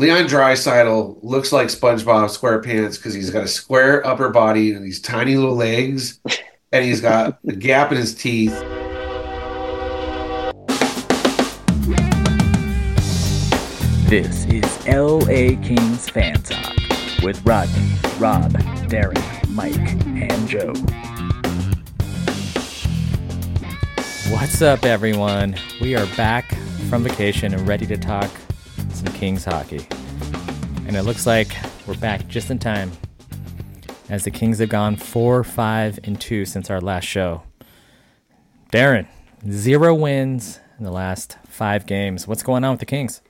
Leon Draisaitl looks like SpongeBob SquarePants because he's got a square upper body and these tiny little legs, and he's got a gap in his teeth. This is LA Kings Fan Talk with Rodney, Rob, Darren, Mike, and Joe. What's up, everyone? We are back from vacation and ready to talk some Kings hockey. And it looks like we're back just in time as the Kings have gone 4 5 and 2 since our last show. Darren, zero wins in the last five games. What's going on with the Kings?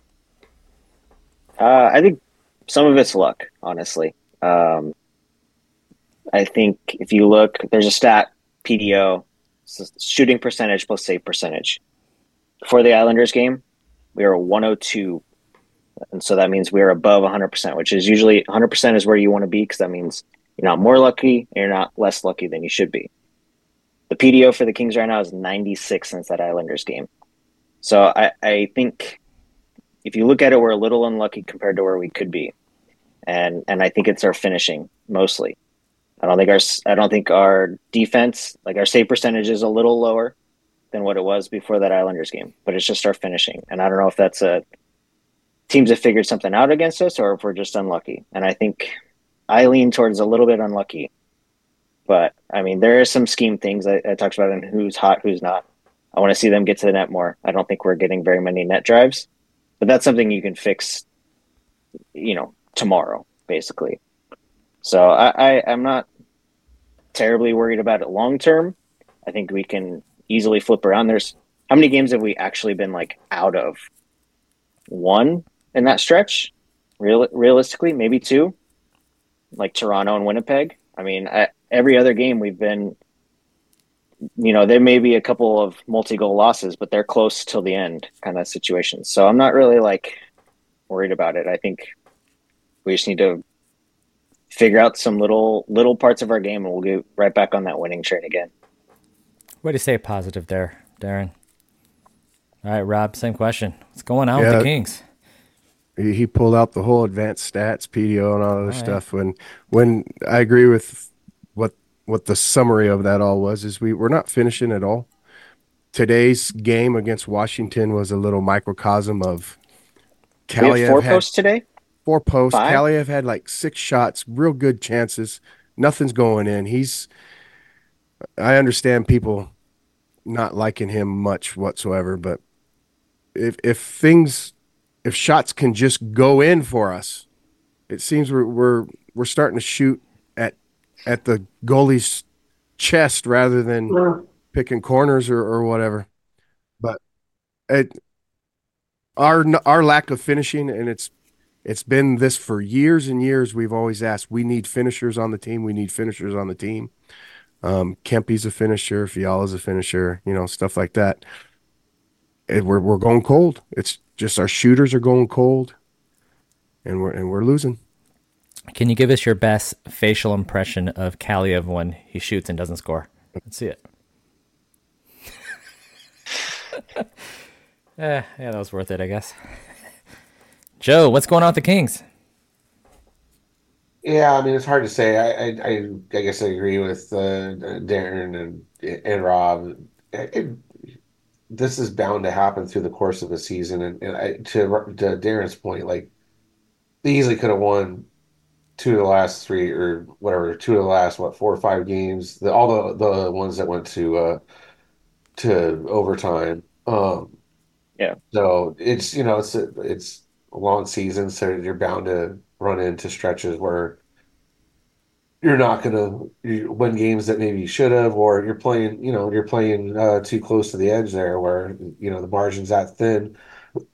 Uh, I think some of it's luck, honestly. Um, I think if you look, there's a stat PDO shooting percentage plus save percentage. For the Islanders game, we are 102 and so that means we're above 100%, which is usually 100% is where you want to be because that means you're not more lucky and you're not less lucky than you should be. The PDO for the Kings right now is 96 since that Islanders game. So I, I think if you look at it, we're a little unlucky compared to where we could be. And and I think it's our finishing mostly. I don't think our I don't think our defense, like our save percentage is a little lower than what it was before that Islanders game, but it's just our finishing. And I don't know if that's a teams have figured something out against us or if we're just unlucky. And I think I lean towards a little bit unlucky. But I mean, there are some scheme things I, I talked about and who's hot, who's not. I want to see them get to the net more. I don't think we're getting very many net drives, but that's something you can fix, you know, tomorrow, basically. So I, I I'm not terribly worried about it long term. I think we can easily flip around. There's how many games have we actually been like out of? One, in that stretch. Real, realistically, maybe two, like Toronto and Winnipeg. I mean, I, every other game we've been, you know, there may be a couple of multi-goal losses, but they're close till the end kind of situations. So I'm not really like worried about it. I think we just need to figure out some little little parts of our game, and we'll get right back on that winning train again. Way to stay positive there, Darren. All right, Rob, same question. What's going on yeah, with the Kings? He, he pulled out the whole advanced stats, PDO, and all other all stuff. When when I agree with what what the summary of that all was, is we we're not finishing at all. Today's game against Washington was a little microcosm of Kaliyev four had, posts today. Four posts. Five? Kaliyev had like six shots, real good chances. Nothing's going in. He's. I understand people not liking him much whatsoever, but if if things if shots can just go in for us, it seems we're we're we're starting to shoot at at the goalie's chest rather than yeah. picking corners or, or whatever. But it our our lack of finishing and it's it's been this for years and years. We've always asked we need finishers on the team. We need finishers on the team. Um, Kempy's a finisher, Fiala's a finisher, you know, stuff like that. And we're we're going cold. It's just our shooters are going cold, and we're and we're losing. Can you give us your best facial impression of Kaliyev when he shoots and doesn't score? Let's see it. eh, yeah, that was worth it, I guess. Joe, what's going on with the Kings? Yeah, I mean it's hard to say. I I, I guess I agree with uh, Darren and and Rob. It, this is bound to happen through the course of a season. And, and I, to to Darren's point, like they easily could have won two of the last three or whatever, two of the last what four or five games. The, all the the ones that went to uh, to overtime. Um, yeah. So it's you know it's a, it's a long season, so you're bound to run into stretches where you're not going to win games that maybe you should have, or you're playing, you know, you're playing uh, too close to the edge there, where you know the margins that thin.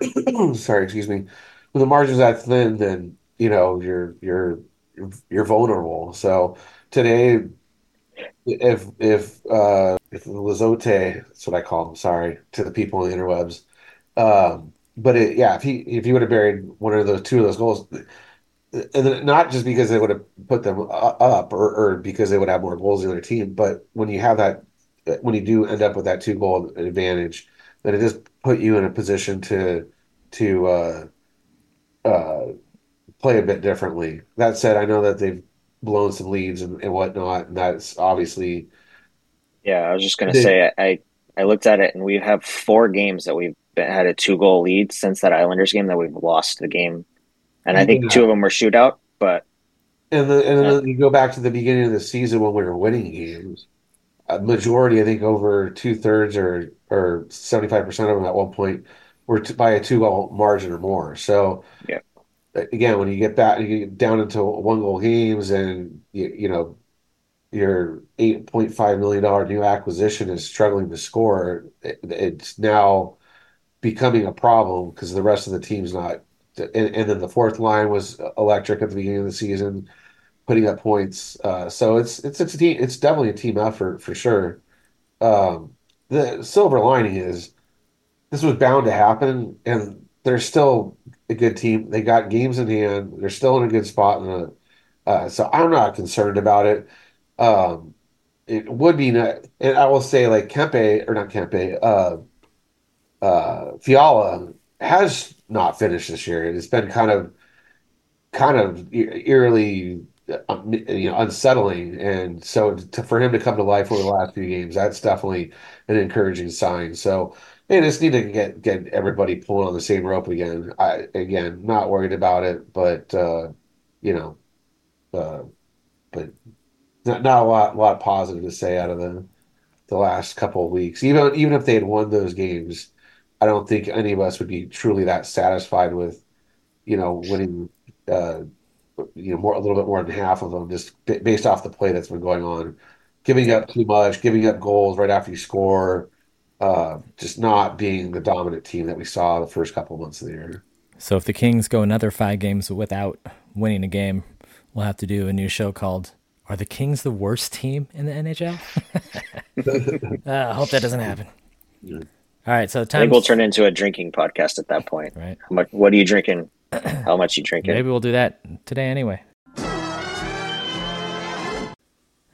Sorry, excuse me. When the margins that thin, then you know you're you're you're vulnerable. So today, if if uh, if Lizotte, that's what I call him. Sorry to the people in the interwebs. Um, but it, yeah, if he if he would have buried one of those two of those goals, and not just because they would have put them up or, or because they would have more goals in their team, but when you have that, when you do end up with that two goal advantage, then it just put you in a position to to uh, uh, play a bit differently. That said, I know that they've blown some leads and, and whatnot, and that's obviously. Yeah, I was just gonna they, say I I looked at it and we have four games that we've been, had a two goal lead since that Islanders game that we've lost the game, and I think yeah. two of them were shootout. But and the, and then you go back to the beginning of the season when we were winning games. A majority, I think, over two thirds or or seventy five percent of them at one point were t- by a two goal margin or more. So yeah, again, when you get back, you get down into one goal games, and you, you know your eight point five million dollar new acquisition is struggling to score, it, it's now becoming a problem because the rest of the team's not. And, and, then the fourth line was electric at the beginning of the season, putting up points. Uh, so it's it's it's a team. It's definitely a team effort for sure. Um, the silver lining is this was bound to happen, and they're still a good team. They got games in hand. They're still in a good spot. The, uh, so I'm not concerned about it. Um, it would be, not, and I will say, like Kempe or not Kempe, uh, uh, Fiala has not finished this year. It's been kind of, kind of eerily, um, you know, unsettling. And so to, for him to come to life over the last few games, that's definitely an encouraging sign. So they just need to get get everybody pulling on the same rope again. I again not worried about it, but uh, you know, uh, but not, not a lot lot positive to say out of the the last couple of weeks. Even even if they had won those games, I don't think any of us would be truly that satisfied with, you know, winning. Uh, you know, more a little bit more than half of them, just based off the play that's been going on, giving up too much, giving up goals right after you score uh, just not being the dominant team that we saw the first couple months of the year. So if the Kings go another five games without winning a game, we'll have to do a new show called "Are the Kings the worst team in the NHL?" uh, I hope that doesn't happen. Yeah. All right, so time. I think we'll turn into a drinking podcast at that point. Right? How much? What are you drinking? How much you drinking? Maybe we'll do that today anyway.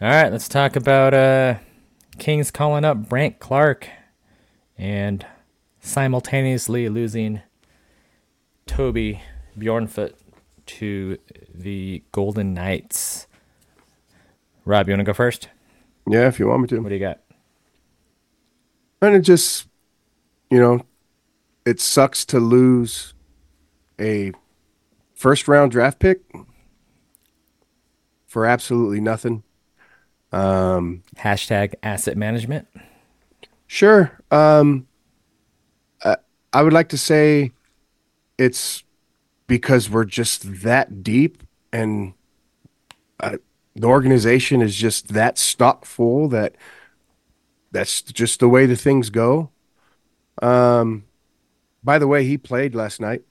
All right, let's talk about uh, Kings calling up Brandt Clarke and simultaneously losing Toby Bjornfot to the Golden Knights. Rob, you want to go first? Yeah, if you want me to. What do you got? And it just, you know, it sucks to lose a first round draft pick for absolutely nothing. Um, Hashtag asset management. Sure. Um, I, I would like to say it's because we're just that deep and uh, the organization is just that stock full that that's just the way the things go. Um, by the way, he played last night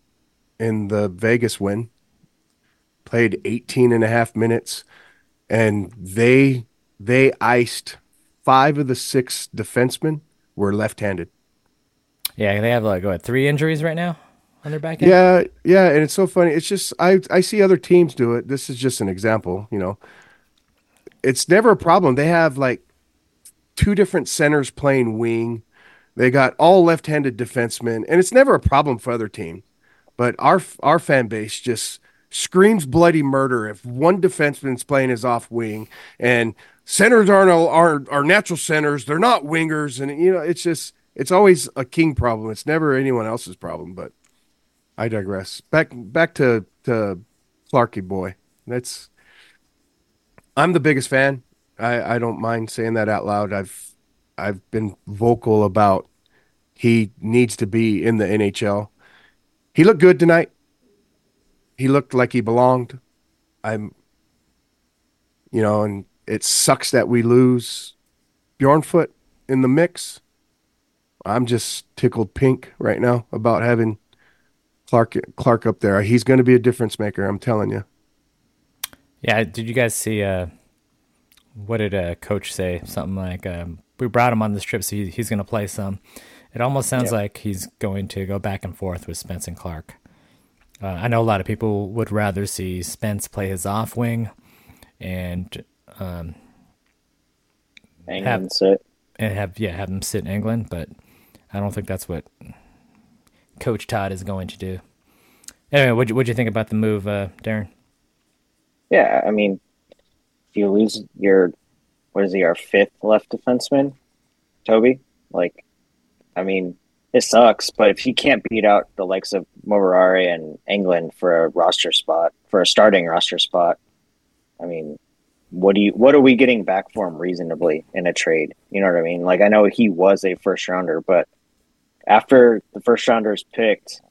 in the Vegas win, played 18 and a half minutes, and they they iced five of the six defensemen were left-handed. Yeah, they have like what three injuries right now on their back end. Yeah, yeah, and it's so funny. It's just I I see other teams do it. This is just an example. You know, it's never a problem. They have like two different centers playing wing. They got all left-handed defensemen, and it's never a problem for other team. But our our fan base just screams bloody murder if one defenseman's playing his off wing and centers aren't are are natural centers. They're not wingers, and you know it's just it's always a king problem. It's never anyone else's problem. But I digress. Back back to to Clarky boy. That's I'm the biggest fan. I I don't mind saying that out loud. I've I've been vocal about he needs to be in the NHL. He looked good tonight. He looked like he belonged. I'm you know, and it sucks that we lose Bjornfot in the mix. I'm just tickled pink right now about having Clark Clarke up there. He's going to be a difference maker. I'm telling you. Yeah. Did you guys see? Uh, what did a coach say? Something like, um, "We brought him on this trip, so he, he's going to play some." It almost sounds like he's going to go back and forth with Spence and Clarke. Uh, I know a lot of people would rather see Spence play his off wing and um, Englund have, sit and have yeah have them sit in England, but I don't think that's what Coach Todd is going to do. Anyway, what'd you, what'd you think about the move, uh, Darren? Yeah, I mean, if you lose your, what is he, our fifth left defenseman, Toby? Like, I mean, it sucks, but if he can't beat out the likes of Moverare and Englund for a roster spot, for a starting roster spot, I mean, what do you what are we getting back for him reasonably in a trade? You know what I mean? Like I know he was a first rounder, but after the first rounder is picked,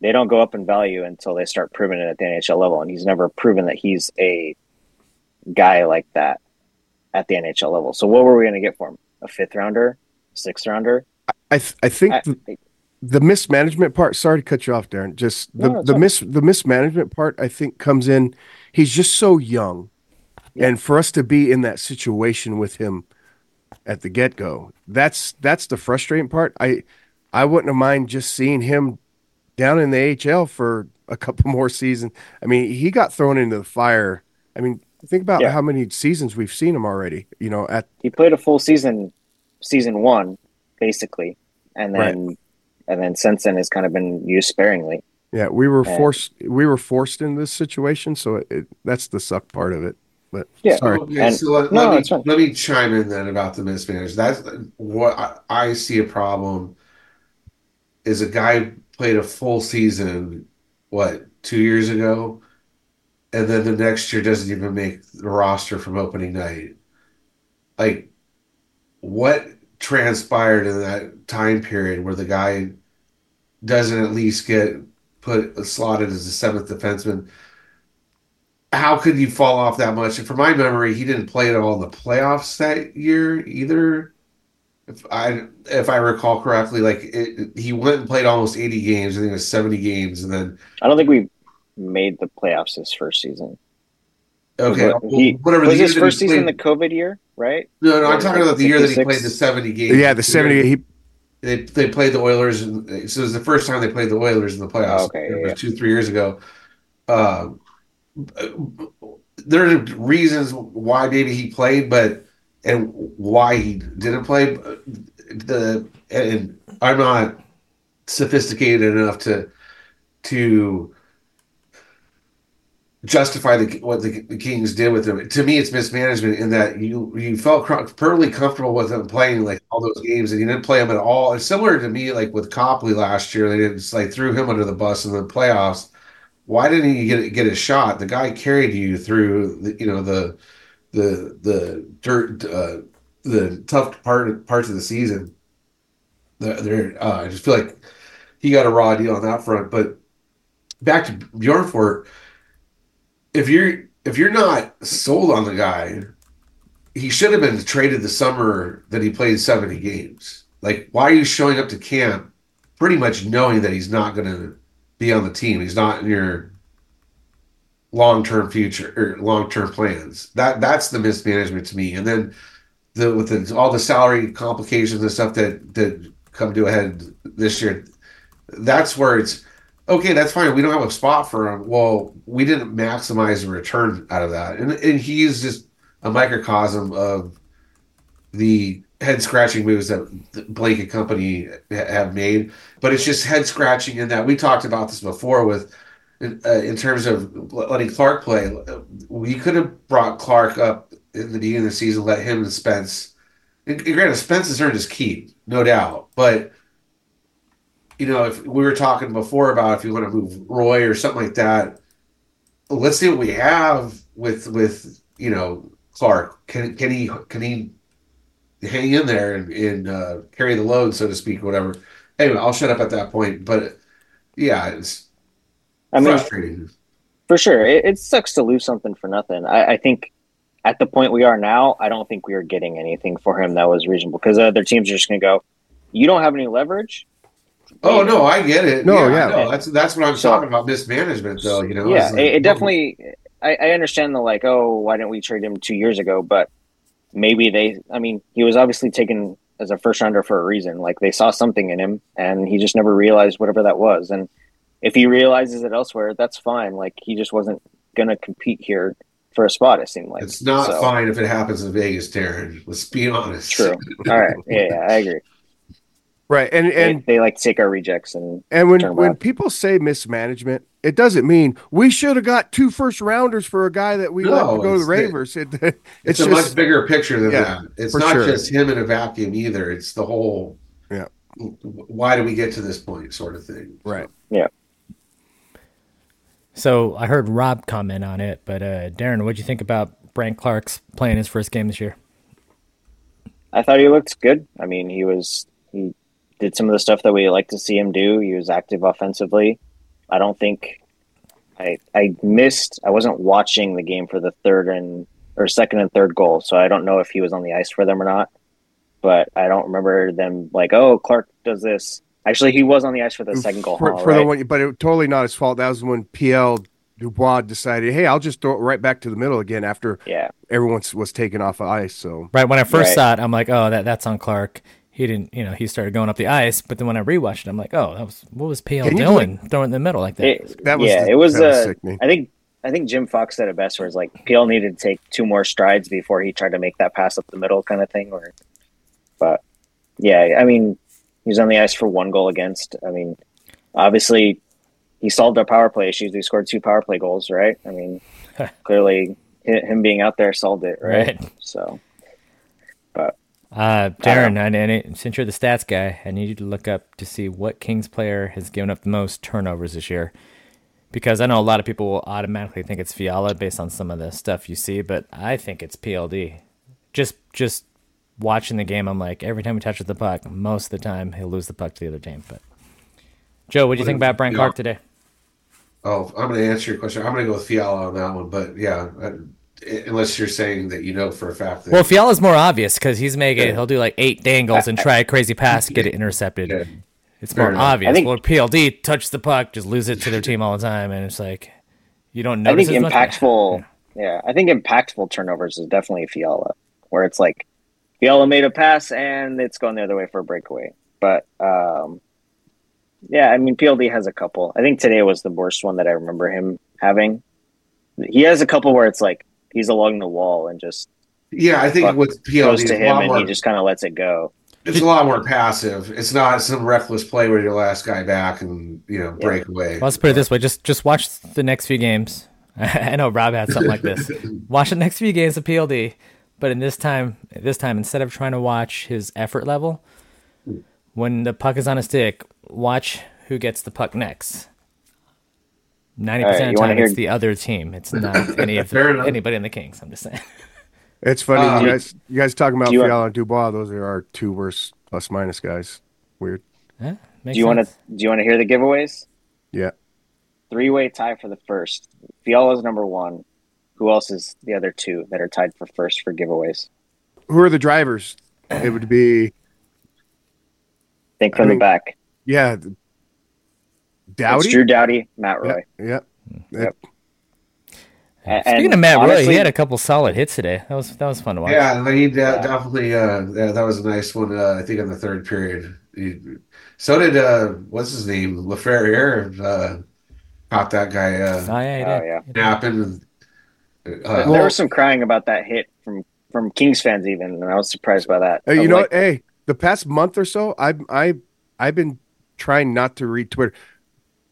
they don't go up in value until they start proving it at the NHL level. And he's never proven that he's a guy like that at the NHL level. So what were we going to get for him? A fifth rounder, sixth rounder? I th- I think I- the, the mismanagement part. Sorry to cut you off, Darren. Just the No, the mis the mismanagement part. I think comes in. He's just so young, Yeah. and for us to be in that situation with him at the get go, that's that's the frustrating part. I I wouldn't have mind just seeing him down in the AHL for a couple more seasons. I mean, he got thrown into the fire. I mean, think about Yeah. how many seasons we've seen him already. You know, at he played a full season, season one, basically, and then and then since then has kind of been used sparingly. Yeah, we were And- forced. We were forced in this situation, so it, it, that's the suck part of it. But Yeah. sorry, Okay, And- so let, no, let it's me fine. let me chime in then about the mismanagement. That's what I, I see a problem. Is a guy played a full season, what two years ago, and then the next year doesn't even make the roster from opening night. Like, what transpired in that time period where the guy doesn't at least get put slotted as a seventh defenseman? how could you fall off that much? And from my memory, he didn't play at all in the playoffs that year either. If I if I recall correctly, like it, he went and played almost eighty games. I think it was seventy games, and then I don't think we made the playoffs his first season. okay, What- well, he, whatever. the was year his that first season the COVID year, right? no, no, I'm talking about the year that he played the seventy games. yeah, the seventy. He They they played the Oilers, and so it was the first time they played the Oilers in the playoffs. Oh, okay, It was yeah. two three years ago. Um, there are reasons why maybe he played, but and why he didn't play. The and I'm not sophisticated enough to to justify the, what the, the Kings did with him. To me, it's mismanagement in that you you felt cr- perfectly comfortable with him playing like all those games, and you didn't play him at all. It's similar to me, like with Copley last year. They didn't like threw him under the bus in the playoffs. Why didn't he get get a shot? The guy carried you through, the, you know, the the the dirt, uh, the tough part parts of the season. There uh, I just feel like he got a raw deal on that front. But back to Bjornfot, if you're if you're not sold on the guy, he should have been traded the summer that he played 70 games. Like, why are you showing up to camp pretty much knowing that he's not going to be on the team? He's not in your long term future or long term plans. That that's the mismanagement to me. And then the with the, all the salary complications and stuff that that come to a head this year, that's where it's okay. That's fine. We don't have a spot for him. Well, we didn't maximize the return out of that, and and he's just a microcosm of the head scratching moves that Blake and company have made. But it's just head scratching in that we talked about this before with in, uh, in terms of letting Clarke play. We could have brought Clarke up in the beginning of the season, let him and Spence. And granted, Spence has earned his keep, no doubt. But you know, if we were talking before about if you want to move Roy or something like that, let's see what we have with with you know Clarke. Can can he can he hang in there and, and uh, carry the load, so to speak, whatever. Anyway, I'll shut up at that point. But yeah, it's I mean, frustrating. for sure, it, it sucks to lose something for nothing. I, I think at the point we are now, I don't think we are getting anything for him that was reasonable because other teams are just going to go, "You don't have any leverage." Oh no, I get it. No, yeah, yeah. no, that's that's what I'm So- talking about. Mismanagement, though. You know, yeah, like, it, it definitely. I, I understand the like, oh, why didn't we trade him two years ago? But maybe they. I mean, he was obviously taken as a first rounder for a reason. Like they saw something in him, and he just never realized whatever that was. And if he realizes it elsewhere, that's fine. Like he just wasn't gonna compete here for a spot. It seemed like It's not So, fine if it happens in Vegas, Darren. Let's be honest. True. All right. Yeah, yeah, I agree. Right, and and they, they like take our rejects and and when when around. people say mismanagement, it doesn't mean we should have got two first rounders for a guy that we let No, to go to the it's- Ravers. It, It's, it's, a just much bigger picture than Yeah, that. It's not sure. just him in a vacuum either. It's the whole. Yeah. Why do we get to this point, sort of thing? right. Yeah. So I heard Rob comment on it, but uh, Darren, what'd you think about Brandt Clarke's playing his first game this year? I thought he looked good. I mean, he was he did some of the stuff that we like to see him do. He was active offensively. I don't think I I missed. I wasn't watching the game for the third and or second and third goal, so I don't know if he was on the ice for them or not. But I don't remember them like, oh, Clarke does this. Actually, he was on the ice for the second goal. for, huh, for the one, but it totally not his fault. That was when PL Dubois decided, hey, I'll just throw it right back to the middle again after yeah, everyone was taken off of ice. So Right when I first Right. saw it, I'm like, oh, that that's on Clarke. He didn't, you know, he started going up the ice. But then when I rewatched it, I'm like, oh, that was what was PL Can you doing, throwing in the middle like that? It- that was yeah, the- it was. that was Uh. I think I think Jim Fox said it best, where it's like PL needed to take two more strides before he tried to make that pass up the middle, kind of thing. Or, but yeah, I mean, he was on the ice for one goal against. I mean, obviously, he solved our power play issues. We scored two power play goals, right? I mean, clearly, him being out there solved it, right? Right. So, Uh, Darren, I, since you're the stats guy, I need you to look up to see what Kings player has given up the most turnovers this year. Because I know a lot of people will automatically think it's Fiala based on some of the stuff you see, but I think it's PLD. Just just watching the game, I'm like, every time he touches the puck, most of the time he'll lose the puck to the other team. But Joe, what do you think about Brian. Clarke today? Oh, I'm going to answer your question. I'm going to go with Fiala on that one, but yeah, I, unless you're saying that you know for a fact that. Well, Fiala's more obvious because he's making Yeah. he'll do like eight dangles and try a crazy pass, get it intercepted. Yeah. It's Fair more enough. obvious. I think- well, PLD touch the puck, just lose it to their team all the time, and it's like you don't know. I think as much. impactful. Yeah, I think impactful turnovers is definitely Fiala, where it's like Fiala made a pass and it's going the other way for a breakaway. But um, yeah, I mean PLD has a couple. I think today was the worst one that I remember him having. He has a couple where it's like he's along the wall and just yeah, I think Fuck with PLD, goes to him and more- he just kind of lets it go. it's a lot more passive. It's not some reckless play where you're the last guy back and you know break away. Well, let's put it this way: just just watch the next few games. I know Rob had something like this. Watch the next few games of PLD, but in this time, this time instead of trying to watch his effort level, hmm. when the puck is on a stick, watch who gets the puck next. Ninety All right, percent you of the time, hear- it's the other team. It's not any of Fair enough. anybody in the Kings. I'm just saying. It's funny, Uh, you guys. You guys talking about do want- Fiala and Dubois? Those are our two worst plus minus guys. Weird. Huh? Do you want to do you want to hear the giveaways? Yeah. Three way tie for the first. Fiala's number one. Who else is the other two that are tied for first for giveaways? Who are the drivers? It would be Think I from mean, the back. yeah, Doughty. It's Drew Doughty, Matt Yeah, Roy. yeah. Yep. Yeah. And- Speaking of Matt Roy, he had a couple solid hits today. That was that was fun to watch. Yeah, he de- Yeah. definitely. Uh, yeah, that was a nice one. Uh, I think in the third period. He, so did uh, what's his name, Laferriere. Uh, caught that guy uh, Oh yeah, he Oh did. yeah. napping. Uh, there Well- was some crying about that hit from from Kings fans even, and I was surprised by that. Hey, you I'm know like. Hey, the past month or so, I've I I've been trying not to read Twitter.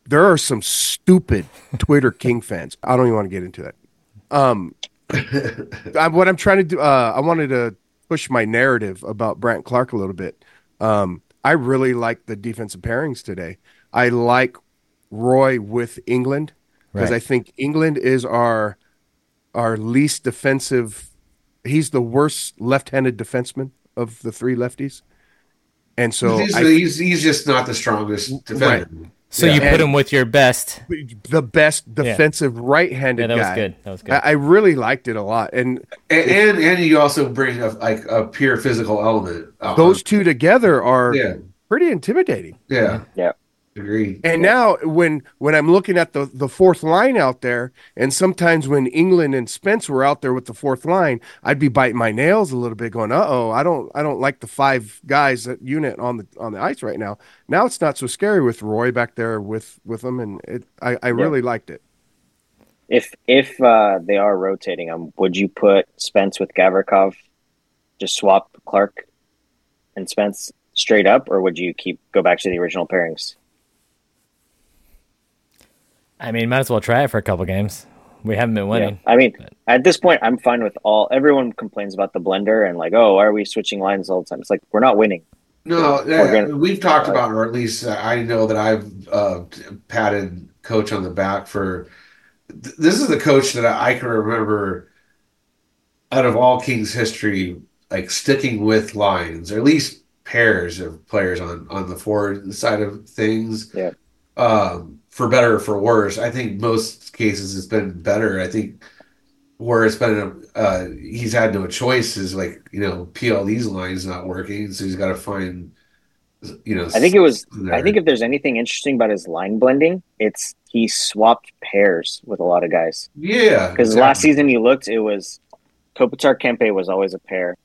There are some stupid Twitter King fans. I don't even want to get into that. Um, I, what I'm trying to do, uh, I wanted to push my narrative about Brandt Clarke a little bit. Um, I really like the defensive pairings today. I like Roy with Englund because Right. I think Englund is our our least defensive. He's the worst left-handed defenseman of the three lefties, and so he's, I, he's he's just not the strongest defender. So Yeah. you put And- him with your best. the best defensive right-handed Yeah, that was good. That was good. I, I really liked it a lot, and And, and and you also bring a, like a pure physical element. those two together are yeah, pretty intimidating. yeah, Yeah. Agreed. And now when when I'm looking at the the fourth line out there, and sometimes when Englund and Spence were out there with the fourth line, I'd be biting my nails a little bit, going, "Uh oh, I don't I don't like the five guys that unit on the on the ice right now." Now it's not so scary with Roy back there with with them, and it I, I really liked it. if if uh, they are rotating them, would you put Spence with Gavrikov? Just swap Clarke and Spence straight up, or would you keep go back to the original pairings? I mean, might as well try it for a couple games. We haven't been winning. Yeah. I mean, but. at this point, I'm fine with all. Everyone complains about the blender and like, oh, why are we switching lines all the time? It's like we're not winning. No, yeah, gonna, we've talked about, or at least I know that I've uh, patted coach on the back for. This is the coach that I can remember out of all Kings history, like sticking with lines, or at least pairs of players on on the forward side of things. Yeah. Um, for better or for worse. I think most cases it's been better. I think where it's been a, uh, he's had no choice is like you know PLD's lines not working, so he's got to find you know. I think it was. There. I think if there's anything interesting about his line blending, it's he swapped pairs with a lot of guys. Yeah, because exactly. last season he looked, it was Kopitar Kempe was always a pair.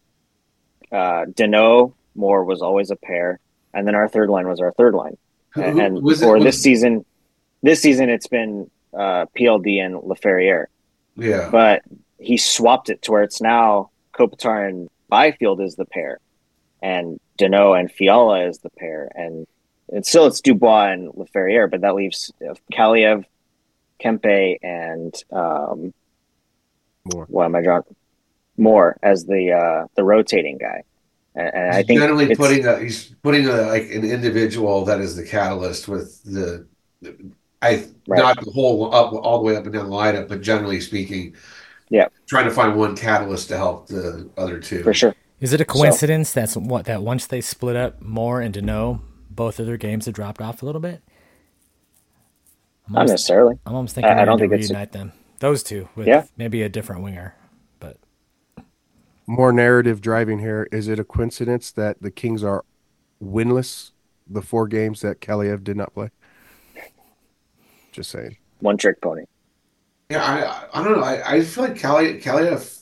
Uh, Danault Moore was always a pair, and then our third line was our third line. And, and was it, or was, this season, this season it's been uh, PLD and Laferriere. Yeah. But he swapped it to where it's now Kopitar and Byfield is the pair, and Danault and Fiala is the pair, and it's still it's Dubois and Laferriere, but that leaves uh, Kaliyev, Kempe, and um, Moore. What am I drawing? Moore as the uh, the rotating guy. And, and I think generally putting a, he's putting a, like an individual that is the catalyst with the I right. not the whole up all the way up and down the lineup, but generally speaking, yeah, trying to find one catalyst to help the other two for sure. Is it a coincidence so, that's what that once they split up more into no, both of their games have dropped off a little bit? I'm not necessarily. I'm almost thinking I, I don't think reunite them. Those two with yeah. maybe a different winger, but more narrative driving here. Is it a coincidence that the Kings are winless the four games that Kaliyev did not play? Just saying. One trick pony. Yeah, I I don't know. I, I feel like Cali Kaliyev,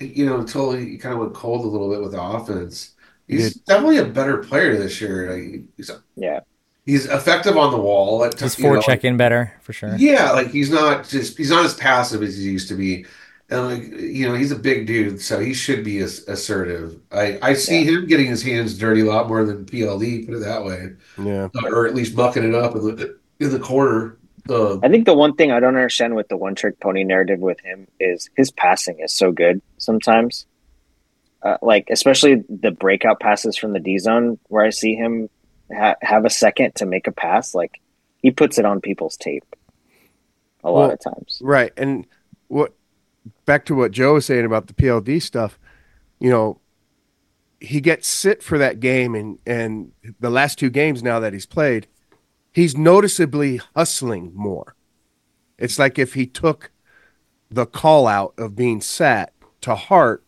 you know, until he kind of went cold a little bit with the offense. He's definitely a better player this year. he's a, yeah. He's effective on the wall. At he's four check in better for sure. Yeah, like he's not just he's not as passive as he used to be. And like you know, he's a big dude, so he should be as, assertive. I I see yeah. him getting his hands dirty a lot more than PLD. Put it that way. Yeah, or at least mucking it up in the in the corner. Uh, I think the one thing I don't understand with the one trick pony narrative with him is his passing is so good sometimes. Uh, like especially the breakout passes from the D zone where I see him ha- have a second to make a pass, like he puts it on people's tape a lot of times. Right, and what back to what Joe was saying about the PLD stuff, you know, he gets sit for that game, and and the last two games now that he's played, he's noticeably hustling more. It's like if he took the call out of being sat to heart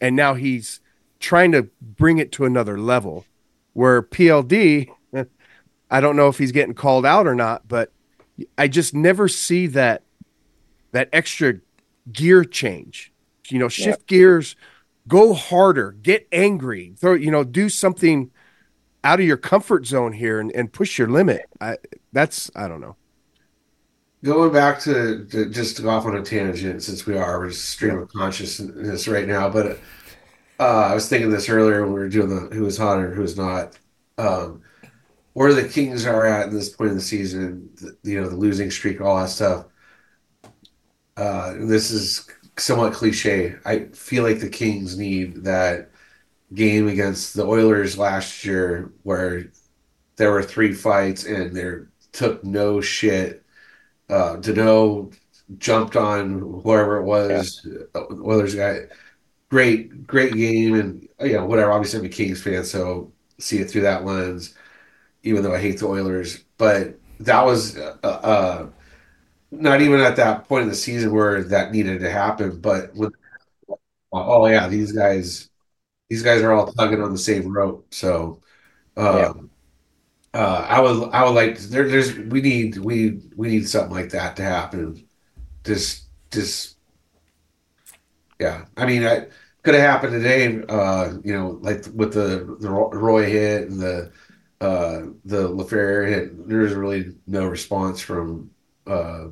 and now he's trying to bring it to another level where PLD I don't know if he's getting called out or not but I just never see that that extra gear change you know shift yeah. gears go harder get angry throw you know do something out of your comfort zone here and, and push your limit. I, that's I don't know. Going back to, to, just to go off on a tangent, since we are we're stream of consciousness right now, but uh, I was thinking this earlier when we were doing the who is hot or who's not. Um, where the Kings are at in this point in the season, the, you know, the losing streak, all that stuff. Uh, this is somewhat cliche. I feel like the Kings need that game against the Oilers last year where there were three fights and there took no shit. Uh, Danault jumped on whoever it was, yeah. Uh, Oilers guy. Great, great game, and you know whatever. Obviously, I'm a Kings fan, so see it through that lens. Even though I hate the Oilers, but that was uh, uh, not even at that point in the season where that needed to happen. But with oh yeah, these guys these guys are all tugging on the same rope. So, um, yeah. uh, I would I would like there, there's we need we we need something like that to happen. Just just yeah. I mean, I could have happened today. Uh, you know, like with the the Roy hit and the uh, the Laferriere hit. There's really no response from uh,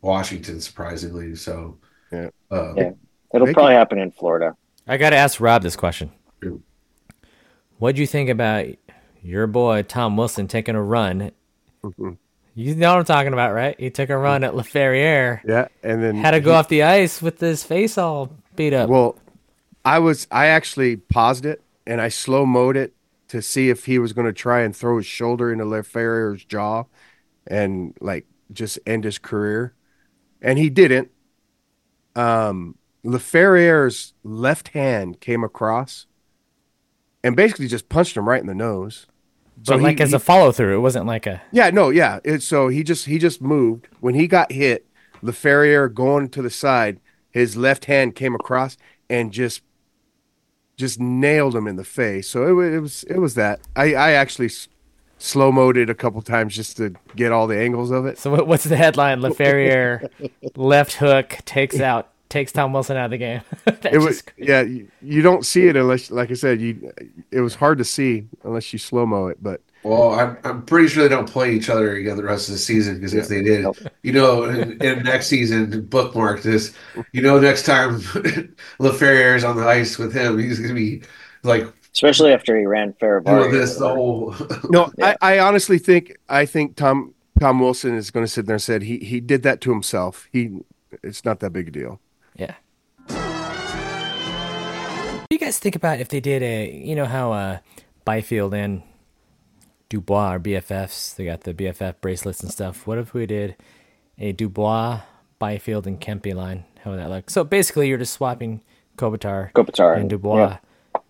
Washington, surprisingly. So yeah, uh, yeah. it'll probably happen in Florida. I got to ask Rob this question. What do you think about your boy Tom Wilson taking a run? Mhm. You know what I'm talking about, right? He took a run at LaFerriere. Yeah, and then Had to go off the ice with his face all beat up. Well, I was I actually paused it and I slow mode it to see if he was going to try and throw his shoulder into Laferriere's jaw and like just end his career, and he didn't. Um, Laferriere's left hand came across and basically just punched him right in the nose. but he- like as he- a follow through, it wasn't like a yeah, no, yeah. It, so he just he just moved when he got hit. Laferriere going to the side, his left hand came across and just just nailed him in the face. So it, it was it was that. I I actually slow moded a couple times just to get all the angles of it. So what's the headline? LaFerriere left hook takes out takes Tom Wilson out of the game. It was just- yeah. You, you don't see it unless, like I said, you. It was hard to see unless you slow mo it. But Well, I'm I'm pretty sure they don't play each other again the rest of the season because if they did, you know, in, in next season, bookmark this. You know, next time LaFerriere is on the ice with him, he's gonna be like Especially after he ran Faravari. doing this the whole. no, Yeah. I, I honestly think I think Tom Tom Wilson is going to sit there and said he he did that to himself. He it's not that big a deal. Yeah. What do you guys think about if they did a, you know how uh, Byfield and Dubois are BFFs? They got the BFF bracelets and stuff. What if we did a Dubois, Byfield, and Kempe line? How would that look? So basically, you're just swapping Kopitar, Kopitar and Dubois. Yeah.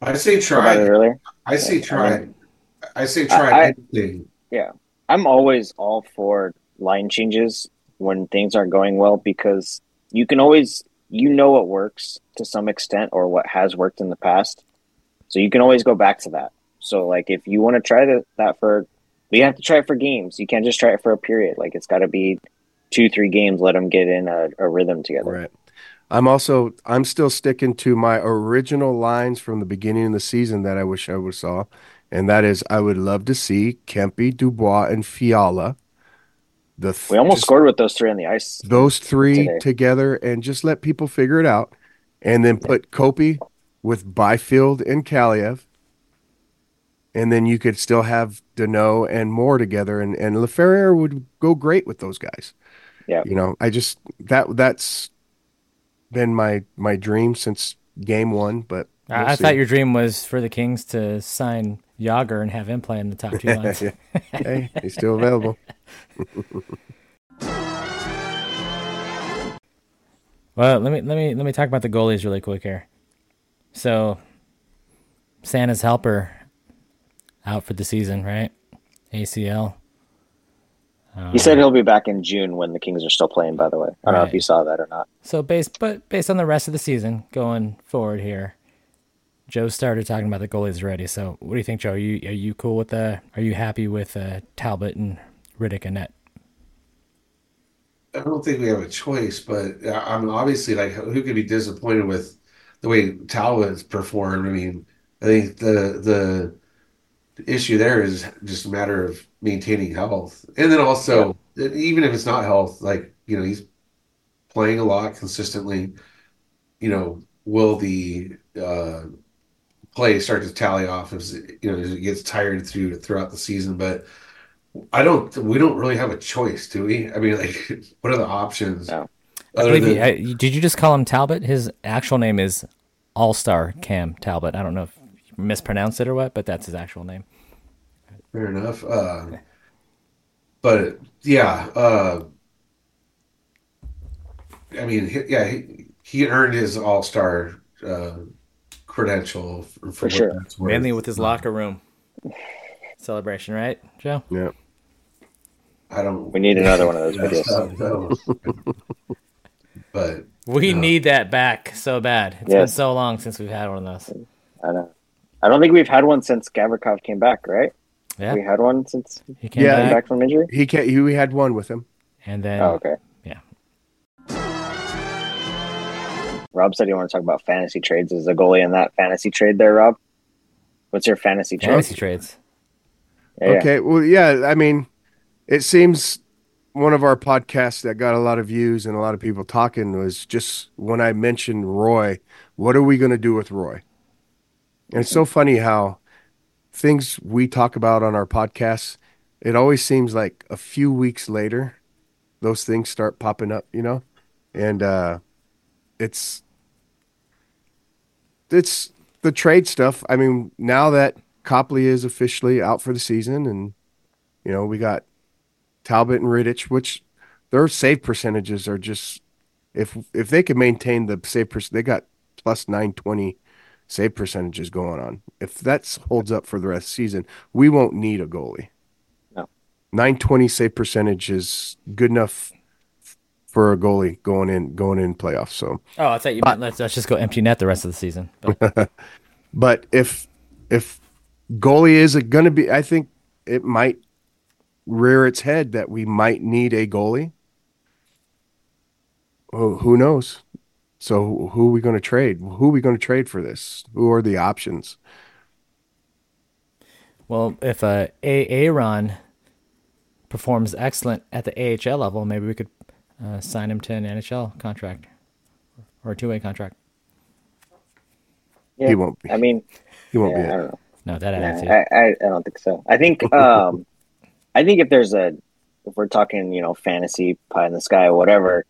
I say Talked it try. earlier. I say Yeah, I try. mean- I say try I- I- anything. I'm always all for line changes when things aren't going well because you can always you know what works to some extent or what has worked in the past. So you can always go back to that. So like if you want to try that for you have to try it for games. You can't just try it for a period. Like it's got to be two, three games. Let them get in a, a rhythm together. Right. I'm also I'm still sticking to my original lines from the beginning of the season that I wish I would saw, and that is I would love to see Kempe, Dubois, and Fiala. The th- We almost scored with those three on the ice. those three today. together and just let people figure it out, and then put Kopi with Byfield and Kaliyev, and then you could still have Danault and Moore together, and and Laferriere would go great with those guys. Yeah. you know, I just that that's been my my dream since game one, but I, we'll I see. thought your dream was for the Kings to sign Jagr and have him play in the top two lines. Hey, he's still available. Well, let me let me let me talk about the goalies really quick here. So, Santa's helper out for the season, right? ACL. He said he'll be back in June when the Kings are still playing. By the way, I don't know if you saw that or not. So based, but based on the rest of the season going forward here, Joe started talking about the goalies already. So what do you think, Joe? Are you are you cool with the? Are you happy with uh, Talbot and Rittich and net? I don't think we have a choice, but uh, I'm obviously like, who could be disappointed with the way Talbot's performed? I mean, I think the the issue there is just a matter of maintaining health, and then also even if it's not health, like you know, he's playing a lot consistently. You know, will the uh, play start to tally off as you know as it gets tired through throughout the season? But I don't. We don't really have a choice, do we? I mean, like, what are the options? No. I Other believe he, than- I, did you just call him Talbot? His actual name is All Star Cam Talbot. I don't know if you mispronounced it or what, but that's his actual name. Fair enough. Uh, but yeah, uh, I mean, he, yeah, he, he earned his All Star uh, credential for, for, For what sure. that's worth. Mainly with his locker room celebration, right, Joe? Yeah. I don't. We need another one of those videos. stuff, but We Yeah. need that back so bad. It's Yeah. been so long since we've had one of those. I know. I don't think we've had one since Gavrikov came back, right? Yeah, We had one since he he came Yeah. back, back from injury. He can't. He, we had one with him. and then Oh, okay. yeah. Rob said you want to talk about fantasy trades. Is a goalie in that fantasy trade there, Rob? What's your fantasy trade? fantasy trades. Yeah. Okay. Well, yeah. I mean, it seems one of our podcasts that got a lot of views and a lot of people talking was just when I mentioned Roy. What are we going to do with Roy? And it's so funny how things we talk about on our podcasts, it always seems like a few weeks later, those things start popping up, you know, and uh, it's it's the trade stuff. I mean, now that Copley is officially out for the season, and you know we got Talbot and Rittich, which their save percentages are just if if they can maintain the save percent, they got plus nine twenty save percentages going on. If that holds up for the rest of the season, we won't need a goalie. No. 920 save percentage is good enough for a goalie going in going in playoffs. So Oh, I thought you meant let's, let's just go empty net the rest of the season. But but if if goalie is it going to be I think it might rear its head that we might need a goalie. Oh, who knows? So who are we going to trade? Who are we going to trade for this? Who are the options? well, if uh, A Aaron performs excellent at the AHL level, maybe we could uh, sign him to an NHL contract or a two way contract. Yeah. He won't be. I mean, He won't yeah, be. I It. don't know. No, that Nah, attitude. I, I, I don't think so. I think um, I think if there's a if we're talking you know fantasy pie in the sky or whatever,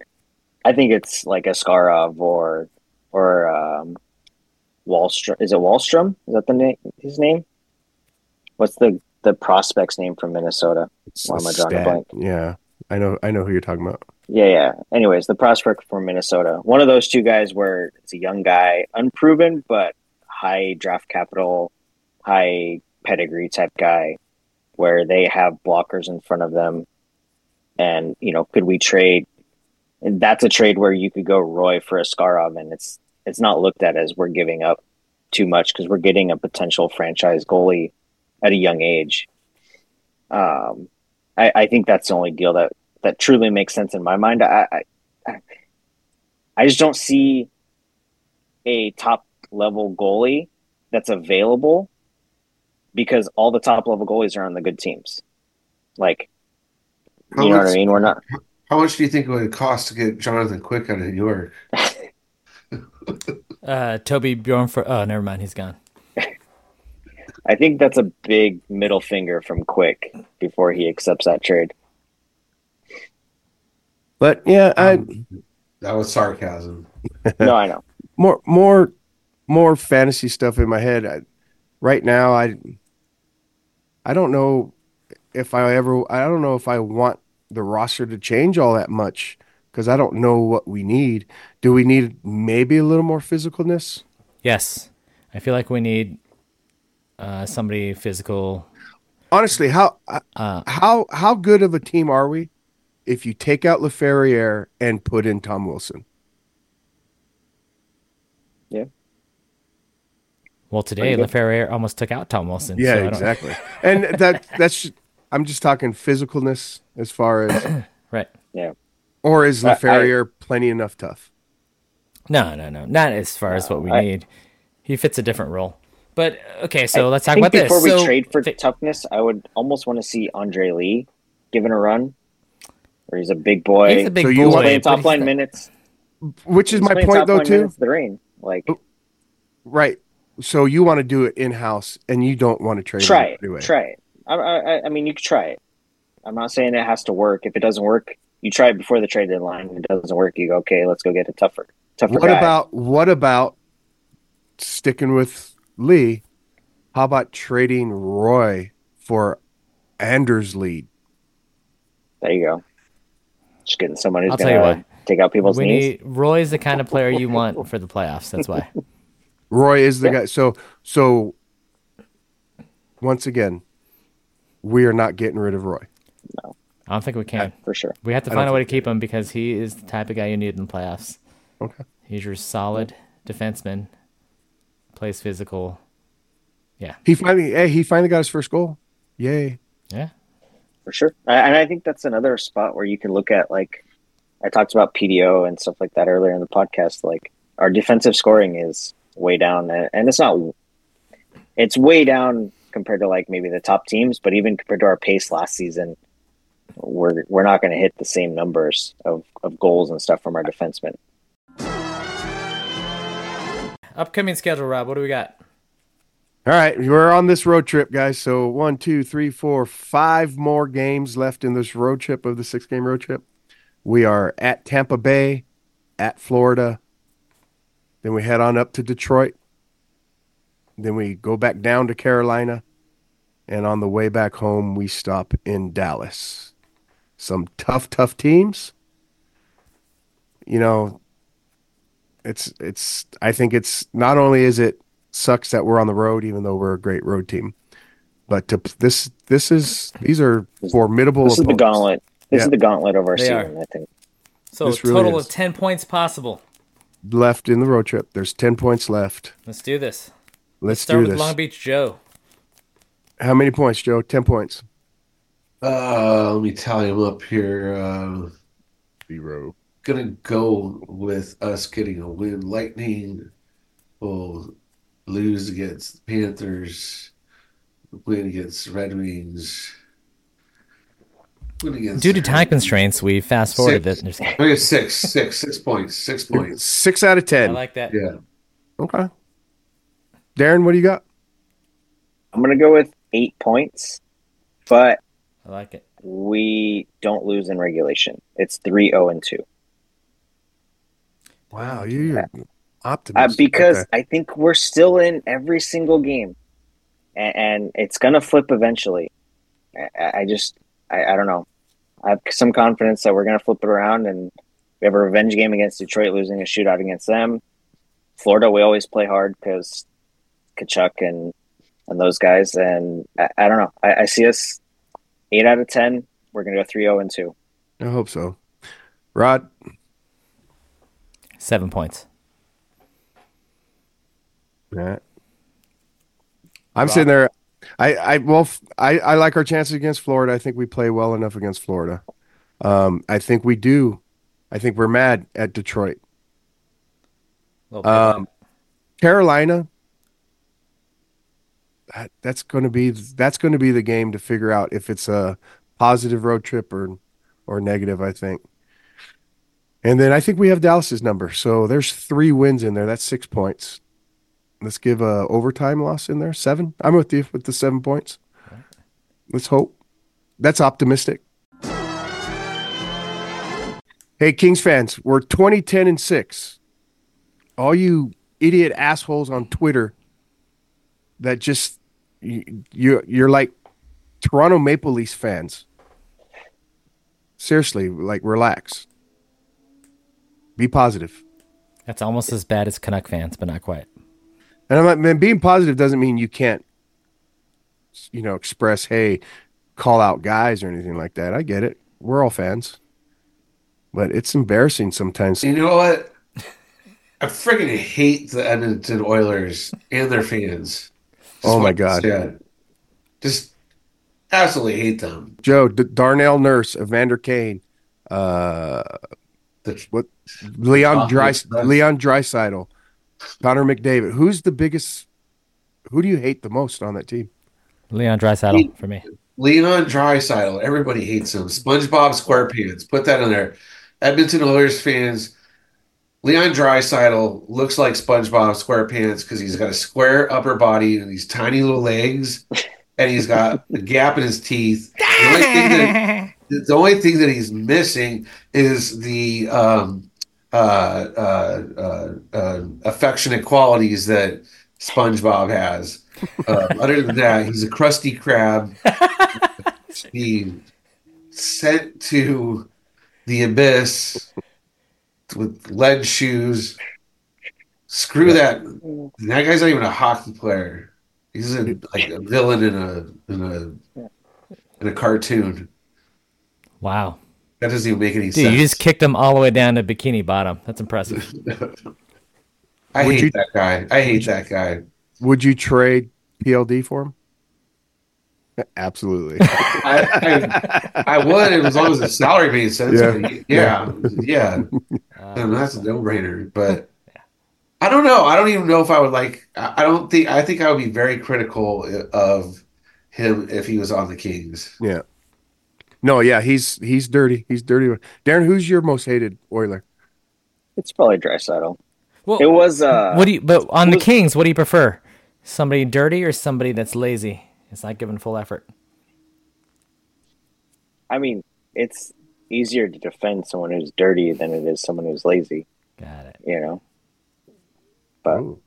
I think it's like Askarov or or um, Wallstrom. Is it Wallstrom? Is that the name? His name? What's the the prospect's name from Minnesota? Why am I drawing a blank? Yeah, I know. I know who you're talking about. Yeah, yeah. Anyways, the prospect from Minnesota. One of those two guys where it's a young guy, unproven but high draft capital, high pedigree type guy, where they have blockers in front of them. And, you know, could we trade and that's a trade where you could go Roy for Askarov and it's it's not looked at as we're giving up too much because we're getting a potential franchise goalie at a young age. Um I, I think that's the only deal that that truly makes sense in my mind. I, I I just don't see a top level goalie that's available because all the top level goalies are on the good teams. Like, How you know what much- I mean? We're not. How much do you think it would cost to get Jonathan Quick out of New York? Uh, Toby Bjornfot oh, never mind, he's gone. I think that's a big middle finger from Quick before he accepts that trade. But yeah, I Um, that was sarcasm. No, I know. more more more fantasy stuff in my head. I, right now, I I don't know if I ever. I don't know if I want the roster to change all that much because I don't know what we need. Do we need maybe a little more physicalness? Yes, I feel like we need uh, somebody physical. Honestly, how Uh, how how good of a team are we if you take out Laferriere and put in Tom Wilson? Well, today Pretty good. Laferriere almost took out Tom Wilson. Yeah, so I don't- exactly. and that that's I'm just talking physicalness as far as Right. Yeah. Or is I- I- Laferriere plenty enough tough? No, no, no, not as far as what we I- need. He fits a different role. But okay, so I let's talk think about this. before we So- trade for th- toughness, I would almost want to see Andre Lee given a run, where he's a big boy, he's a big So boy. you he's playing top line not- minutes. Which is He's my point top though line too. minutes The rain, like oh, Right. So you want to do it in house and you don't want to trade try it, anyway. try it. I, I, I mean, you could try it. I'm not saying it has to work. If it doesn't work, you try it before the trade deadline. If it doesn't work, you go, okay, let's go get a tougher, tougher What guy. about what about sticking with Lee? How about trading Roy for Anders Lee? there you go. Just getting someone who's I'll tell you gonna what. take out people's we knees. need Roy's the kind of player you want for the playoffs. That's why. Roy is the Yeah. guy. So so once again, we are not getting rid of Roy. No. I don't think we can. Uh, for sure. We have to find a way to keep him because he is the type of guy you need in the playoffs. Okay. He's your solid defenseman, plays physical. Yeah. He finally hey, he finally got his first goal. Yay. Yeah. For sure. And I think that's another spot where you can look at like I talked about PDO and stuff like that earlier in the podcast. Like our defensive scoring is way down and and it's not it's way down compared to like maybe the top teams, but even compared to our pace last season, we're we're not gonna hit the same numbers of, of goals and stuff from our defensemen. Upcoming schedule, Rob. What do we got? All right, we're on this road trip, guys. So one, two, three, four, five more games left in this road trip of the six game road trip. We are at Tampa Bay, at Florida. Then we head on up to Detroit. Then we go back down to Carolina. And on the way back home, we stop in Dallas. Some tough, tough teams. You know, it's it's I think it's not only is it sucks that we're on the road, even though we're a great road team. But to, this this is these are formidable. This is the gauntlet. This Yeah. is the gauntlet of our They season. are. I think. So This really total is. of 10 points possible. Left in the road trip. There's ten points left. Let's do this. Let's Start do with this. Long Beach Joe. How many points, Joe? Ten points. Uh, let me tally them up here. Uh, Zero. gonna go with us getting a win. Lightning will lose against the Panthers, win against Red Wings, win against Due to time constraints, we fast forwarded Six. this. I got six, six, six points, six points. Six out of ten. I like that. Yeah, okay. Darren, what do you got? I'm gonna go with eight points, but I like it. we don't lose in regulation. It's three zero and two. Wow, you're Uh, optimistic. because Okay. I think we're still in every single game, and, and it's gonna flip eventually. I, I just, I, I don't know. I have some confidence that we're gonna flip it around, and we have a revenge game against Detroit, losing a shootout against them. Florida, we always play hard because Tkachuk and and those guys, and I, I don't know. I, I see us eight out of ten. We're gonna go three zero and two. I hope so. Rod, Seven points. All right. I'm sitting there. I, I well, f- I, I like our chances against Florida. I think we play well enough against Florida. Um, I think we do. I think we're mad at Detroit. Um, Carolina. That, that's going to be that's going to be the game to figure out if it's a positive road trip or or negative. I think. And then I think we have Dallas's number. So there's three wins in there. That's six points. Let's give a overtime loss in there. Seven. I'm with you with the seven points. Let's hope. That's optimistic. Hey, Kings fans, we're 2010 and 6. All you idiot assholes on Twitter that just you, you you're like Toronto Maple Leafs fans. Seriously, like relax. Be positive. That's almost as bad as Canuck fans, but not quite. And I'm like, man, being positive doesn't mean you can't, you know, express, hey, call out guys or anything like that. I get it. We're all fans. But it's embarrassing sometimes. you know what? I freaking hate the Edmonton Oilers and their fans. Just Oh, my God. it. Just absolutely hate them. Joe, D- Darnell Nurse, Evander Kane, uh, The- what Leon Dry Leon Draisaitl, Connor McDavid. Who's the biggest? Who do you hate the most on that team? Leon Drysaddle for me. Leon Draisaitl, everybody hates him. SpongeBob SquarePants, put that in there. Edmonton Oilers fans, Leon Draisaitl looks like SpongeBob SquarePants because he's got a square upper body and these tiny little legs, and he's got a gap in his teeth. The only thing that, the only thing that he's missing is the um, Uh, uh, uh, affectionate qualities that SpongeBob has. Uh, other than that, he's a crusty crab. he sent to the abyss with lead shoes. Screw that. That guy's not even a hockey player. He's a, like a villain in a in a in a cartoon. Wow. That doesn't even make any Dude, sense. you just kicked him all the way down to Bikini Bottom. That's impressive. I Would hate you- that guy. I hate that guy. Would you trade PLD for him? Absolutely. I, I, I would as long as the salary made sense. Yeah. Yeah, yeah. Uh, And that's a no-brainer. But I don't know. I don't even know if I would like. I I don't think. I think I would be very critical of him if he was on the Kings. yeah. No, yeah, he's he's dirty. He's dirty. Darren, who's your most hated Oiler? It's probably Drysaddle. well, It was uh what do you? But on the was- Kings, what do you prefer? Somebody dirty or somebody that's lazy? It's not giving full effort. I mean, it's easier to defend someone who's dirty than it is someone who's lazy. Got it. You know. But Ooh.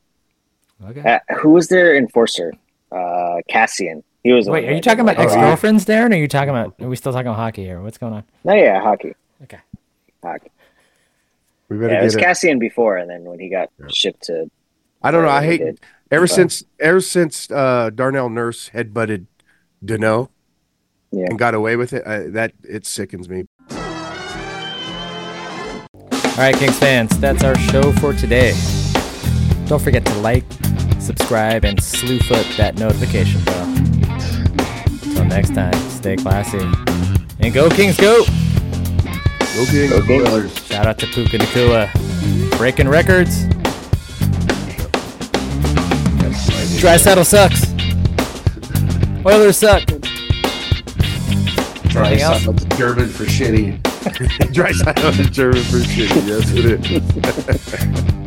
Okay. uh, who was their enforcer? Uh, Kassian. He was. Wait, are you talking about ex yeah. girlfriends, Darren? Or are you talking about? Are we still talking about hockey here? What's going on? No, yeah, hockey. Okay. Hockey. We better Yeah, it was get it. Kassian before, and then when he got Yeah. shipped to, I don't know. I hate did. ever But- since ever since uh, Darnell Nurse headbutted Danault Yeah. and got away with it. I, that it sickens me. All right, Kings fans, that's our show for today. Don't forget to like, subscribe, and slew foot that notification bell. Until next time, stay classy. And go, Kings, go! Go Kings. Go Kings. Shout out to Puka Nacua. Breaking records. Dry saddle sucks. Oilers suck. Dry Anything else? side, that's German for shitty. Dry side on the German for shit. Yes, it is.